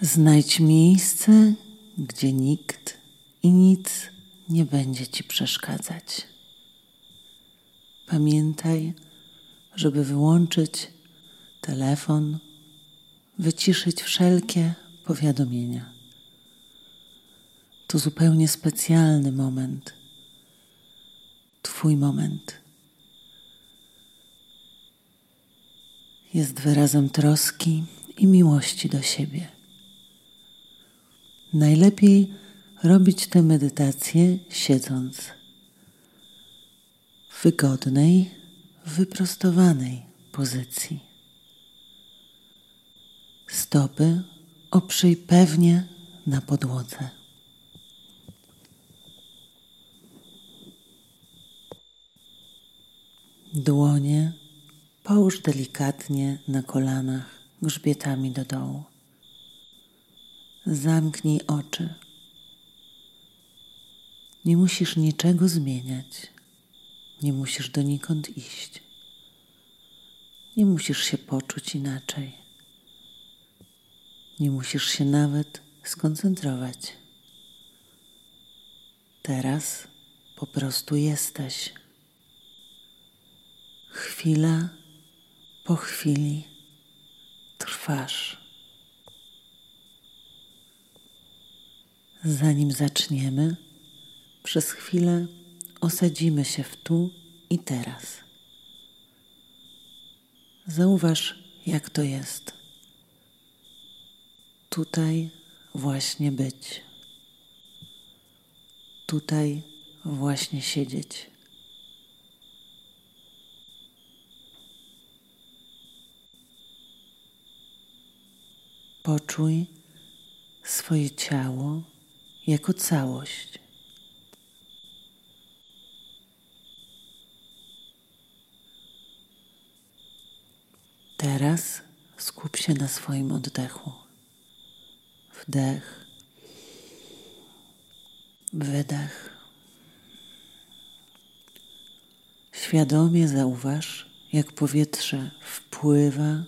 Znajdź miejsce, gdzie nikt i nic nie będzie ci przeszkadzać. Pamiętaj, żeby wyłączyć telefon, wyciszyć wszelkie powiadomienia. To zupełnie specjalny moment. Twój moment. Jest wyrazem troski i miłości do siebie. Najlepiej robić tę medytację siedząc w wygodnej, wyprostowanej pozycji. Stopy oprzyj pewnie na podłodze. Dłonie połóż delikatnie na kolanach grzbietami do dołu. Zamknij oczy. Nie musisz niczego zmieniać. Nie musisz donikąd iść. Nie musisz się poczuć inaczej. Nie musisz się nawet skoncentrować. Teraz po prostu jesteś. Chwila po chwili trwasz. Zanim zaczniemy, przez chwilę osadzimy się w tu i teraz. Zauważ, jak to jest. Tutaj właśnie być. Tutaj właśnie siedzieć. Poczuj swoje ciało jako całość. Teraz skup się na swoim oddechu. Wdech, wydech. Świadomie zauważ, jak powietrze wpływa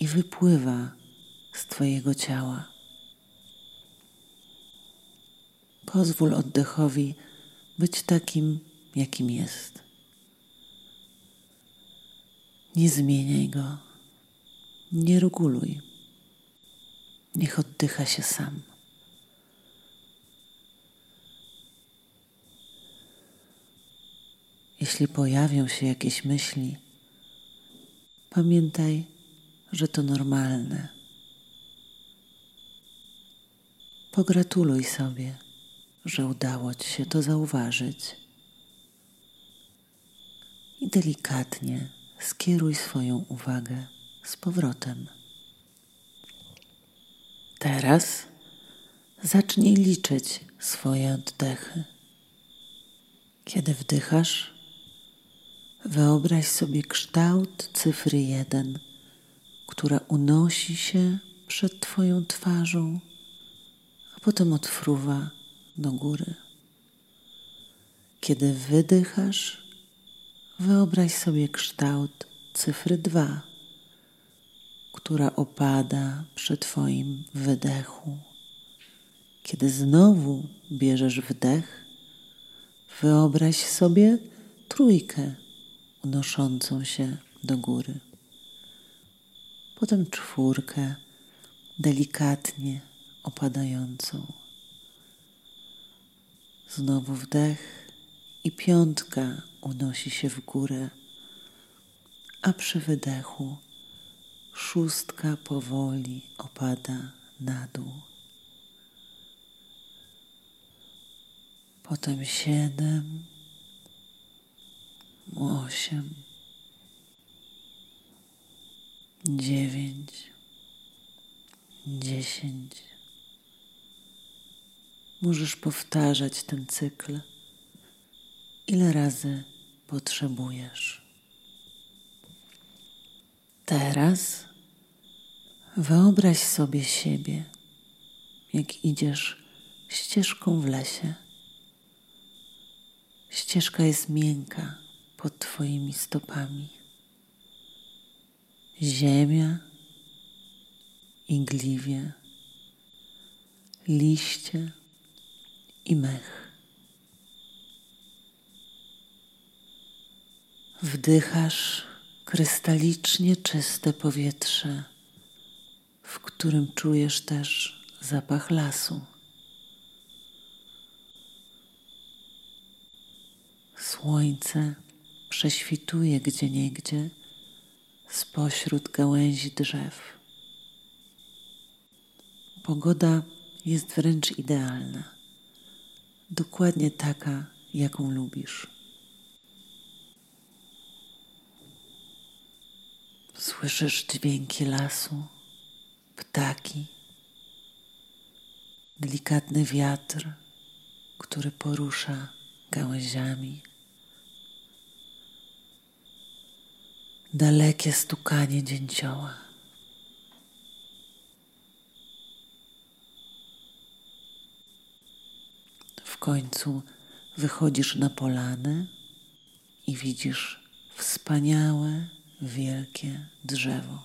i wypływa z Twojego ciała. Pozwól oddechowi być takim, jakim jest. Nie zmieniaj go, nie reguluj. Niech oddycha się sam. Jeśli pojawią się jakieś myśli, pamiętaj, że to normalne. Pogratuluj sobie, że udało Ci się to zauważyć. I delikatnie skieruj swoją uwagę z powrotem. Teraz zacznij liczyć swoje oddechy. Kiedy wdychasz, wyobraź sobie kształt cyfry 1, która unosi się przed Twoją twarzą, a potem odfruwa do góry. Kiedy wydychasz, Wyobraź sobie kształt cyfry 2, która opada przy Twoim wydechu. Kiedy znowu bierzesz wdech, wyobraź sobie trójkę unoszącą się do góry. Potem czwórkę delikatnie opadającą. Znowu wdech i piątka unosi się w górę, a przy wydechu szóstka powoli opada na dół. Potem siedem, osiem, dziewięć, dziesięć. Możesz powtarzać ten cykl ile razy potrzebujesz. Teraz wyobraź sobie siebie, jak idziesz ścieżką w lesie. Ścieżka jest miękka pod Twoimi stopami. Ziemia igliwie liście i mech. Wdychasz krystalicznie czyste powietrze, w którym czujesz też zapach lasu. Słońce prześwituje gdzieniegdzie spośród gałęzi drzew. Pogoda jest wręcz idealna, dokładnie taka, jaką lubisz. Słyszysz dźwięki lasu, ptaki, delikatny wiatr, który porusza gałęziami. Dalekie stukanie dzięcioła. Końcu wychodzisz na polanę i widzisz wspaniałe, wielkie drzewo.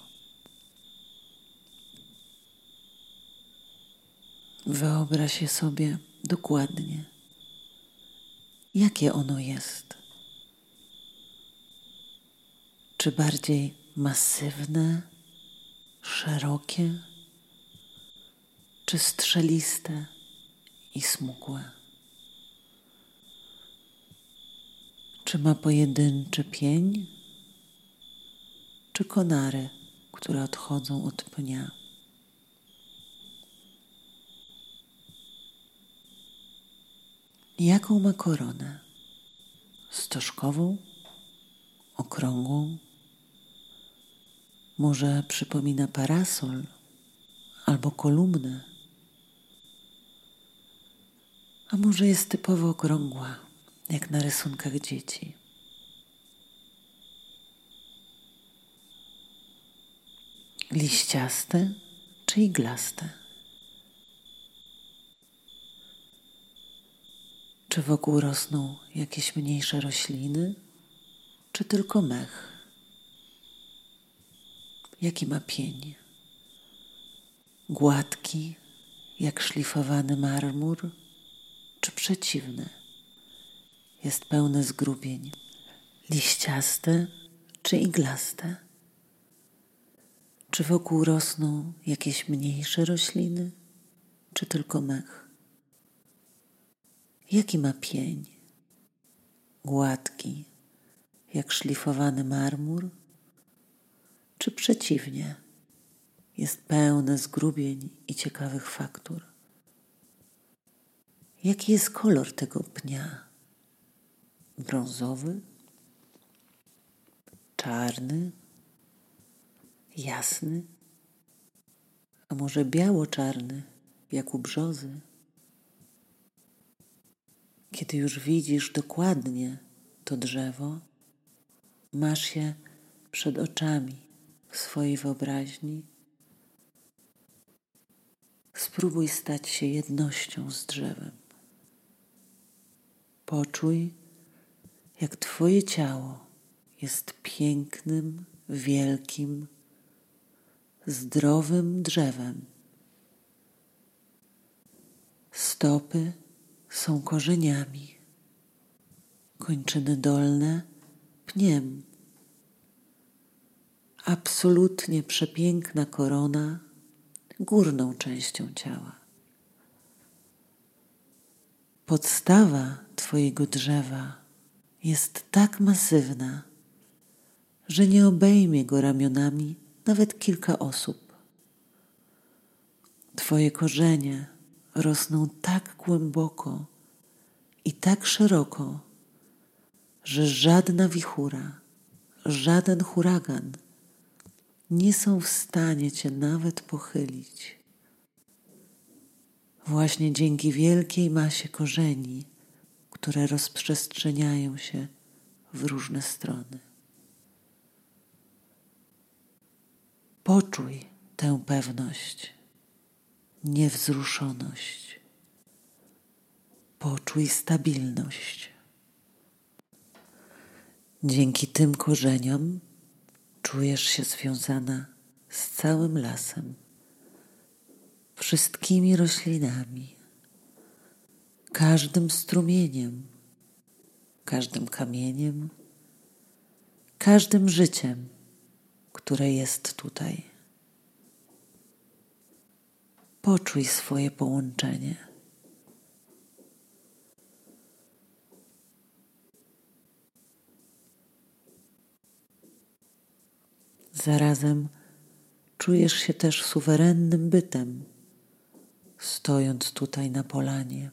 Wyobraź je sobie dokładnie, jakie ono jest. Czy bardziej masywne, szerokie, czy strzeliste i smukłe? Czy ma pojedynczy pień, czy konary, które odchodzą od pnia? Jaką ma koronę? Stożkową? Okrągłą? Może przypomina parasol albo kolumnę? A może jest typowo okrągła, jak na rysunkach dzieci? Liściaste czy iglaste? Czy wokół rosną jakieś mniejsze rośliny, czy tylko mech? Jaki ma pień? Gładki, jak szlifowany marmur, czy przeciwny? Jest pełny zgrubień, liściaste czy iglaste? Czy wokół rosną jakieś mniejsze rośliny, czy tylko mech? Jaki ma pień? Gładki, jak szlifowany marmur, czy przeciwnie, jest pełne zgrubień i ciekawych faktur? Jaki jest kolor tego pnia? Brązowy? Czarny? Jasny? A może biało-czarny, jak u brzozy? Kiedy już widzisz dokładnie to drzewo, masz je przed oczami w swojej wyobraźni. Spróbuj stać się jednością z drzewem. Poczuj, jak Twoje ciało jest pięknym, wielkim, zdrowym drzewem. Stopy są korzeniami, kończyny dolne pniem absolutnie przepiękna korona górną częścią ciała. Podstawa Twojego drzewa jest tak masywna, że nie obejmie go ramionami nawet kilka osób. Twoje korzenie rosną tak głęboko i tak szeroko, że żadna wichura, żaden huragan nie są w stanie Cię nawet pochylić. Właśnie dzięki wielkiej masie korzeni, które rozprzestrzeniają się w różne strony. Poczuj tę pewność, niewzruszoność. Poczuj stabilność. Dzięki tym korzeniom czujesz się związana z całym lasem. wszystkimi roślinami, każdym strumieniem, każdym kamieniem, każdym życiem, które jest tutaj. Poczuj swoje połączenie. Zarazem czujesz się też suwerennym bytem, stojąc tutaj na polanie,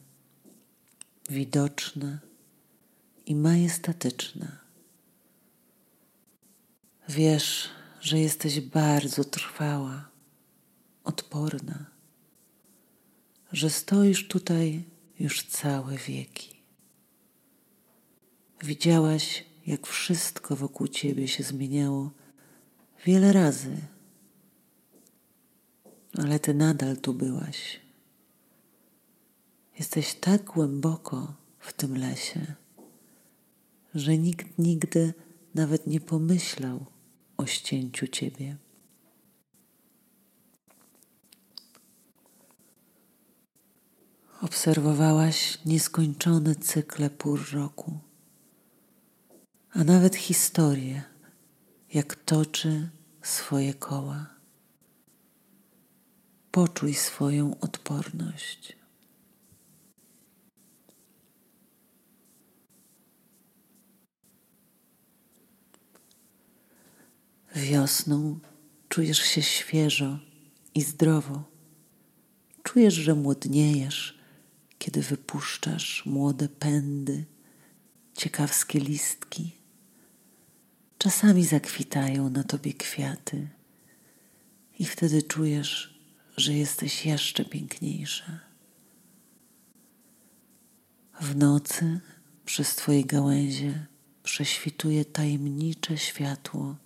widoczne i majestatyczne. Wiesz, że jesteś bardzo trwała, odporna, że stoisz tutaj już całe wieki. Widziałaś, jak wszystko wokół ciebie się zmieniało wiele razy, ale ty nadal tu byłaś. Jesteś tak głęboko w tym lesie, że nikt nigdy nawet nie pomyślał o ścięciu ciebie. Obserwowałaś nieskończone cykle pór roku, a nawet historię, jak toczy swoje koła. Poczuj swoją odporność. Wiosną czujesz się świeżo i zdrowo. Czujesz, że młodniejesz, kiedy wypuszczasz młode pędy, ciekawskie listki. Czasami zakwitają na tobie kwiaty i wtedy czujesz, że jesteś jeszcze piękniejsza. W nocy przez twoje gałęzie prześwituje tajemnicze światło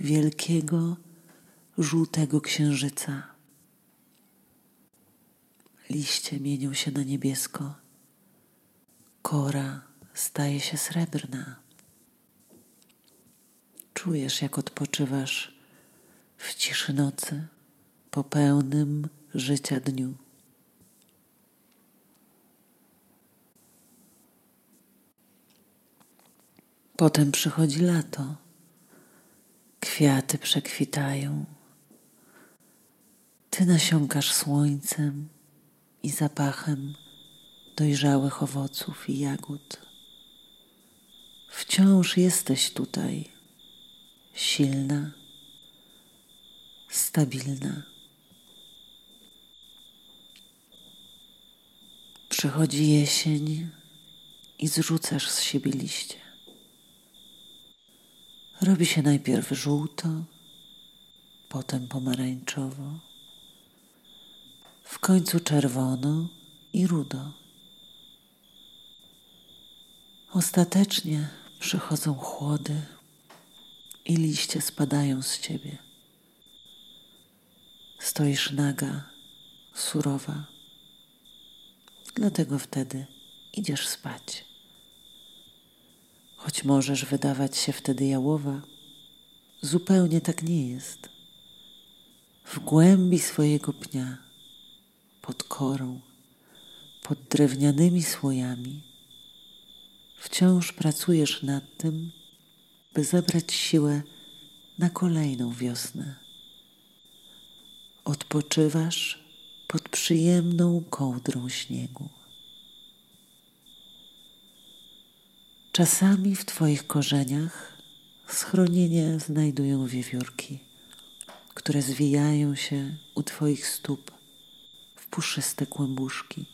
wielkiego, żółtego księżyca. Liście mienią się na niebiesko, kora staje się srebrna. Czujesz, jak odpoczywasz w ciszy nocy po pełnym życia dniu. Potem przychodzi lato Kwiaty przekwitają. Ty nasiąkasz słońcem i zapachem dojrzałych owoców i jagód. Wciąż jesteś tutaj, silna, stabilna. Przychodzi jesień i zrzucasz z siebie liście. Robi się najpierw żółto, potem pomarańczowo, w końcu czerwono i rudo. Ostatecznie przychodzą chłody i liście spadają z ciebie. Stoisz naga, surowa, dlatego wtedy idziesz spać. Choć możesz wydawać się wtedy jałowa, zupełnie tak nie jest. W głębi swojego pnia, pod korą, pod drewnianymi słojami, wciąż pracujesz nad tym, by zebrać siłę na kolejną wiosnę. Odpoczywasz pod przyjemną kołdrą śniegu. Czasami w Twoich korzeniach schronienie znajdują wiewiórki, które zwijają się u Twoich stóp w puszyste kłębuszki.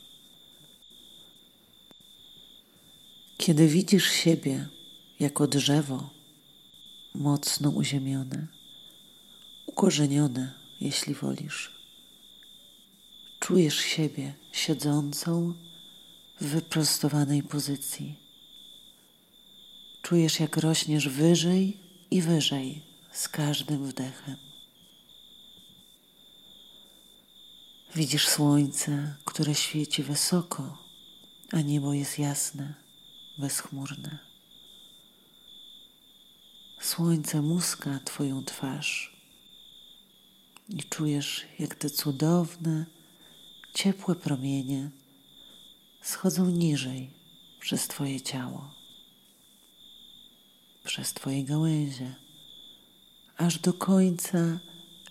Kiedy widzisz siebie jako drzewo mocno uziemione, ukorzenione, jeśli wolisz, czujesz siebie siedzącą w wyprostowanej pozycji Czujesz, jak rośniesz wyżej i wyżej z każdym wdechem. Widzisz słońce, które świeci wysoko, a niebo jest jasne, bezchmurne. Słońce muska Twoją twarz i czujesz, jak te cudowne, ciepłe promienie schodzą niżej przez Twoje ciało, przez Twoje gałęzie, aż do końca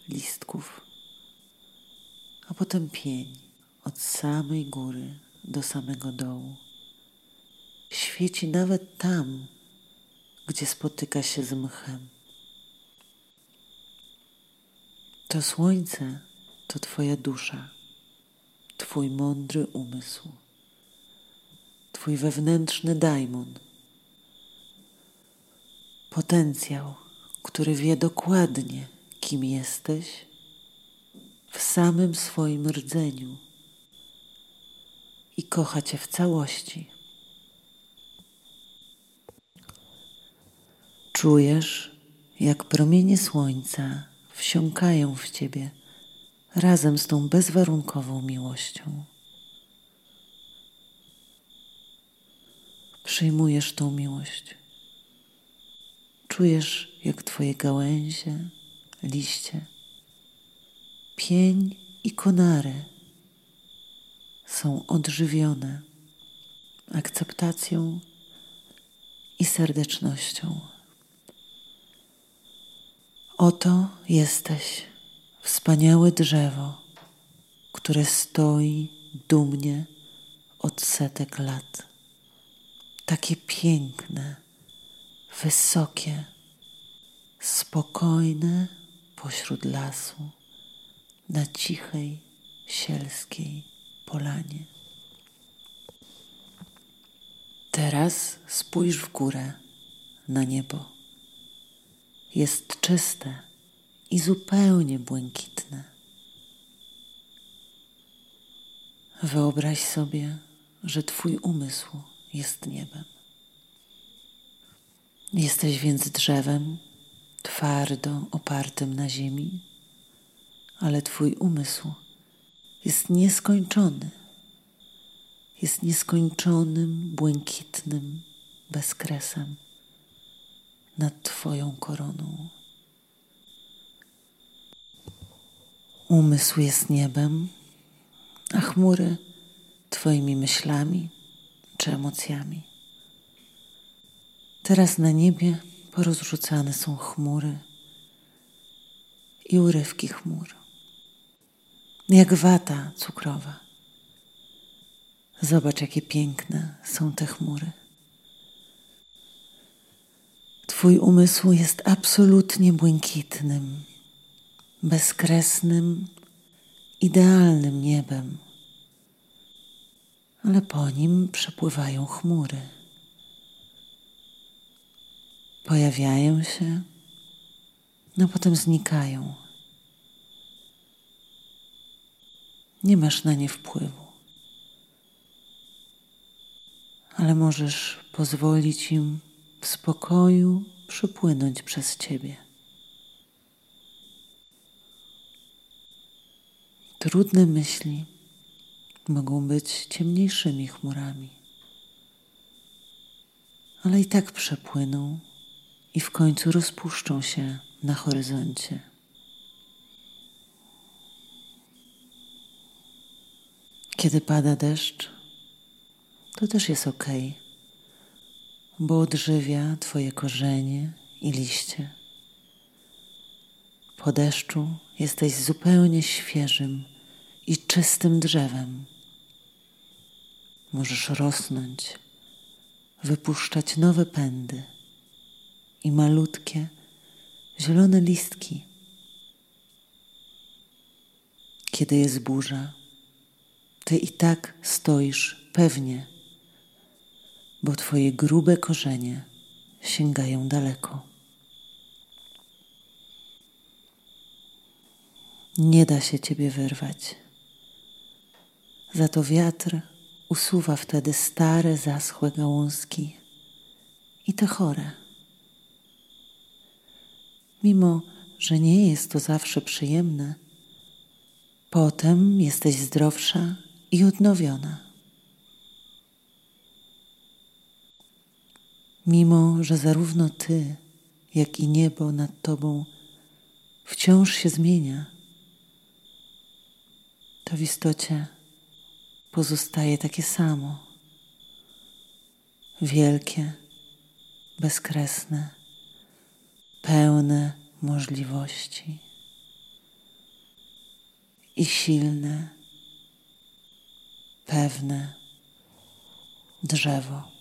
listków, a potem pień od samej góry do samego dołu. Świeci nawet tam, gdzie spotyka się z mchem. To słońce to Twoja dusza, Twój mądry umysł, Twój wewnętrzny dajmon, potencjał, który wie dokładnie, kim jesteś w samym swoim rdzeniu i kocha Cię w całości. Czujesz, jak promienie słońca wsiąkają w Ciebie razem z tą bezwarunkową miłością. Przyjmujesz tą miłość. Czujesz, jak Twoje gałęzie, liście, pień i konary są odżywione akceptacją i serdecznością. Oto jesteś wspaniałe drzewo, które stoi dumnie od setek lat. Takie piękne, wysokie, spokojne pośród lasu, na cichej, sielskiej polanie. Teraz spójrz w górę, na niebo. Jest czyste i zupełnie błękitne. Wyobraź sobie, że Twój umysł jest niebem. Jesteś więc drzewem twardo opartym na ziemi, ale Twój umysł jest nieskończony. Jest nieskończonym, błękitnym bezkresem nad Twoją koroną. Umysł jest niebem, a chmury Twoimi myślami czy emocjami. Teraz na niebie porozrzucane są chmury i urywki chmur, jak wata cukrowa. Zobacz, jakie piękne są te chmury. Twój umysł jest absolutnie błękitnym, bezkresnym, idealnym niebem, ale po nim przepływają chmury. Pojawiają się, no potem znikają. Nie masz na nie wpływu, ale możesz pozwolić im w spokoju przypłynąć przez ciebie. Trudne myśli mogą być ciemniejszymi chmurami, ale i tak przepłyną i w końcu rozpuszczą się na horyzoncie. Kiedy pada deszcz, to też jest ok, bo odżywia Twoje korzenie i liście. Po deszczu jesteś zupełnie świeżym i czystym drzewem. Możesz rosnąć, wypuszczać nowe pędy i malutkie, zielone listki. Kiedy jest burza, ty i tak stoisz pewnie, bo twoje grube korzenie sięgają daleko. Nie da się ciebie wyrwać. Za to wiatr usuwa wtedy stare, zaschłe gałązki i te chore. Mimo, że nie jest to zawsze przyjemne, potem jesteś zdrowsza i odnowiona. Mimo, że zarówno ty, jak i niebo nad tobą wciąż się zmienia, to w istocie pozostaje takie samo. Wielkie, bezkresne, pełne możliwości i silne, pewne drzewo.